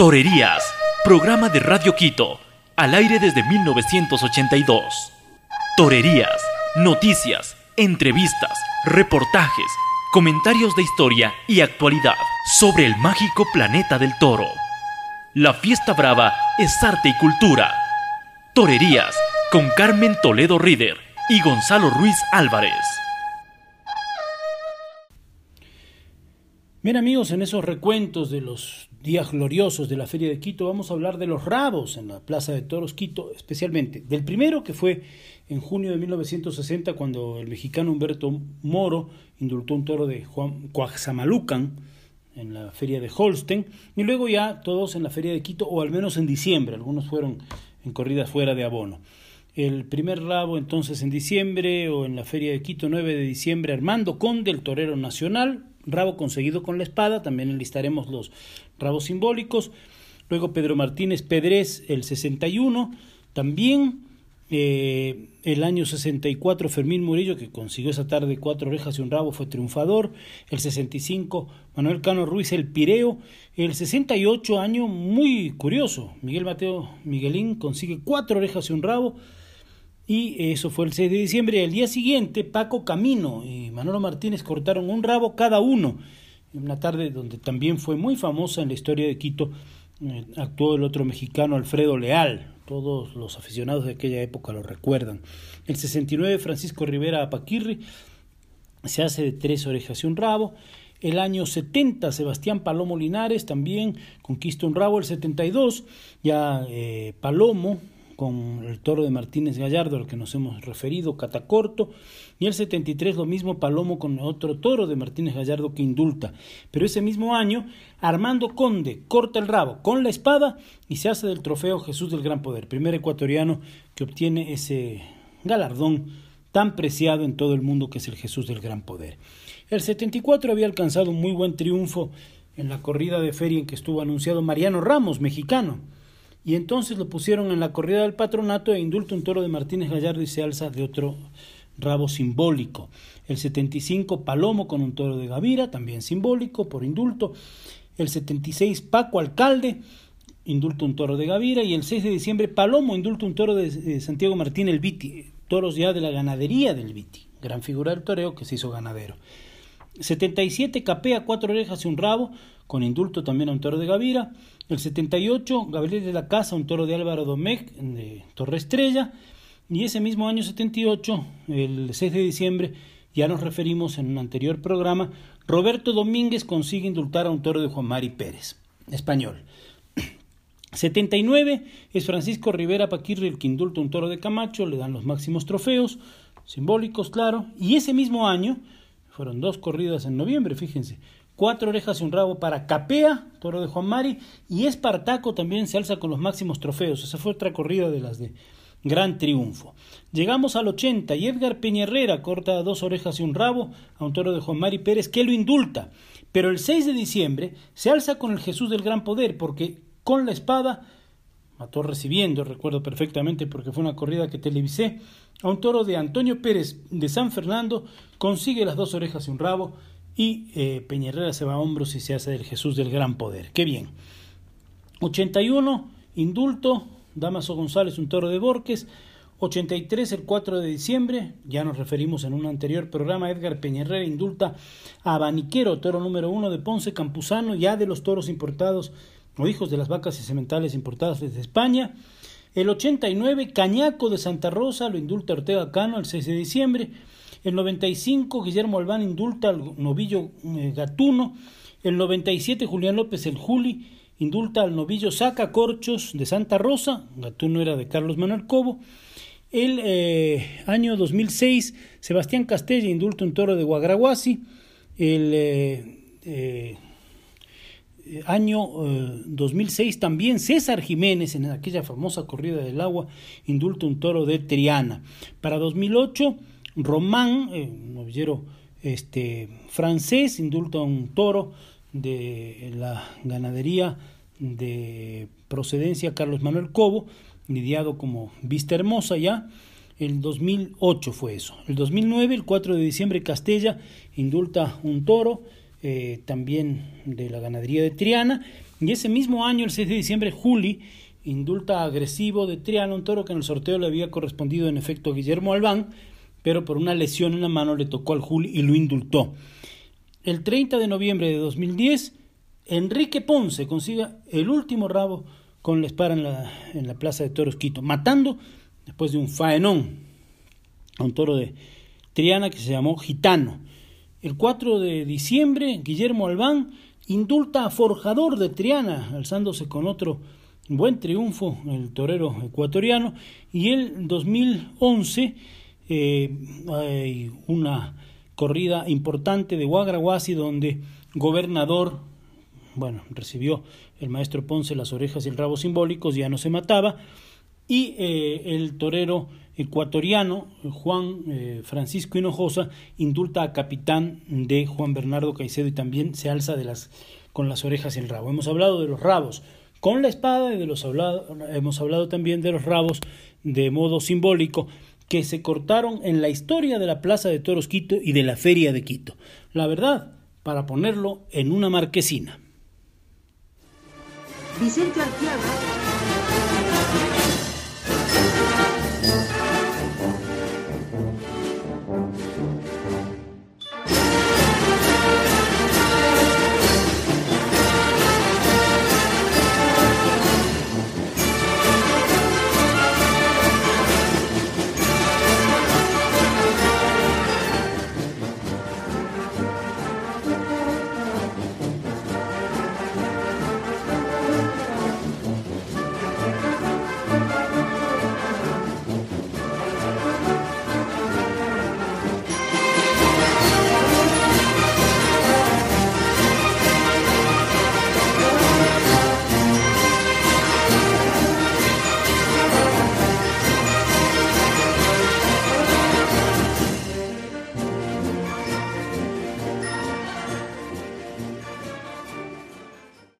Torerías, programa de Radio Quito, al aire desde 1982. Torerías, noticias, entrevistas, reportajes, comentarios de historia y actualidad sobre el mágico planeta del toro. La fiesta brava es arte y cultura. Torerías con Carmen Toledo Rider y Gonzalo Ruiz Álvarez. Bien amigos, en esos recuentos de los días gloriosos de la Feria de Quito vamos a hablar de los rabos en la Plaza de Toros Quito, especialmente del primero que fue en junio de 1960 cuando el mexicano Humberto Moro indultó un toro de Juan Coaxamalucan en la Feria de Holstein y luego ya todos en la Feria de Quito o al menos en diciembre, algunos fueron en corridas fuera de abono. El primer rabo entonces en diciembre o en la Feria de Quito 9 de diciembre Armando Conde, el torero nacional, rabo conseguido con la espada, también enlistaremos los rabos simbólicos. Luego Pedro Martínez Pedrés, el 61, también eh, el año 64 Fermín Murillo, que consiguió esa tarde cuatro orejas y un rabo, fue triunfador. El 65 Manuel Cano Ruiz, el Pireo. El 68 año muy curioso, Miguel Mateo Miguelín consigue cuatro orejas y un rabo. Y eso fue el 6 de diciembre. El día siguiente, Paco Camino y Manolo Martínez cortaron un rabo cada uno. En una tarde donde también fue muy famosa en la historia de Quito, eh, actuó el otro mexicano Alfredo Leal. Todos los aficionados de aquella época lo recuerdan. El 69, Francisco Rivera Apaquirri se hace de tres orejas y un rabo. El año 70, Sebastián Palomo Linares también conquista un rabo. El 72, ya eh, Palomo con el toro de Martínez Gallardo al que nos hemos referido, Catacorto, y el 73 lo mismo Palomo con otro toro de Martínez Gallardo que indulta. Pero ese mismo año, Armando Conde corta el rabo con la espada y se hace del trofeo Jesús del Gran Poder, primer ecuatoriano que obtiene ese galardón tan preciado en todo el mundo que es el Jesús del Gran Poder. El 74 había alcanzado un muy buen triunfo en la corrida de feria en que estuvo anunciado Mariano Ramos, mexicano y entonces lo pusieron en la corrida del patronato e indulta un toro de Martínez Gallardo y se alza de otro rabo simbólico. El 75 Palomo con un toro de Gavira, también simbólico por indulto. El 76 Paco Alcalde, indulta un toro de Gavira. Y el 6 de diciembre Palomo indulta un toro de Santiago Martín el Viti, toros ya de la ganadería del Viti, gran figura del toreo que se hizo ganadero. 77 Capea, cuatro orejas y un rabo, con indulto también a un toro de Gavira. El 78, Gabriel de la Casa, un toro de Álvaro Domecq, de Torre Estrella. Y ese mismo año 78, el 6 de diciembre, ya nos referimos en un anterior programa, Roberto Domínguez consigue indultar a un toro de Juan Mari Pérez, español. 79 es Francisco Rivera Paquirri el que indulta un toro de Camacho, le dan los máximos trofeos, simbólicos, claro. Y ese mismo año, fueron dos corridas en noviembre, fíjense, cuatro orejas y un rabo para Capea, toro de Juan Mari, y Espartaco también se alza con los máximos trofeos. Esa fue otra corrida de las de gran triunfo. Llegamos al 80 y Edgar Peña corta dos orejas y un rabo a un toro de Juan Mari Pérez que lo indulta. Pero el 6 de diciembre se alza con el Jesús del Gran Poder porque con la espada mató recibiendo, recuerdo perfectamente porque fue una corrida que televisé, a un toro de Antonio Pérez de San Fernando, consigue las dos orejas y un rabo y eh, Peña se va a hombros y se hace del Jesús del gran poder. Qué bien. 81, indulto, Damaso González, un toro de Borques. 83, el 4 de diciembre, ya nos referimos en un anterior programa, Edgar Peñerrera indulta a Abaniquero, toro número uno de Ponce Campuzano, ya de los toros importados o hijos de las vacas y sementales importadas desde España. El 89, Cañaco de Santa Rosa, lo indulta Ortega Cano el 6 de diciembre. El 95, Guillermo Albán indulta al novillo eh, Gatuno. El 97, Julián López el Juli indulta al novillo Saca Corchos de Santa Rosa. Gatuno era de Carlos Manuel Cobo. El eh, año 2006, Sebastián Castella indulta un toro de Guagraguasi. El eh, año 2006 también César Jiménez, en aquella famosa corrida del agua, indulta un toro de Triana. Para 2008, Román, eh, un novillero este, francés, indulta un toro de la ganadería de procedencia Carlos Manuel Cobo, lidiado como Vista Hermosa ya. El 2008 fue eso. El 2009, el 4 de diciembre, Castella indulta un toro, eh, también de la ganadería de Triana. Y ese mismo año, el 6 de diciembre, Juli indulta agresivo de Triano, un toro que en el sorteo le había correspondido en efecto a Guillermo Albán, pero por una lesión en la mano le tocó al Juli y lo indultó. El 30 de noviembre de 2010, Enrique Ponce consigue el último rabo con la espada en la, en la plaza de Toros Quito, matando después de un faenón a un toro de Triana que se llamó Gitano. El 4 de diciembre, Guillermo Albán indulta a Forjador de Triana, alzándose con otro buen triunfo el torero ecuatoriano. Y el 2011 eh, hay una corrida importante de Guagraguasi donde gobernador, bueno, recibió el maestro Ponce las orejas y el rabo simbólicos, ya no se mataba, y eh, el torero ecuatoriano Juan eh, Francisco Hinojosa indulta a capitán de Juan Bernardo Caicedo y también se alza con las orejas y el rabo. Hemos hablado de los rabos con la espada y de los hablado, hemos hablado también de los rabos de modo simbólico que se cortaron en la historia de la Plaza de Toros Quito y de la Feria de Quito. La verdad, para ponerlo en una marquesina. Vicente Arteaga Thank you.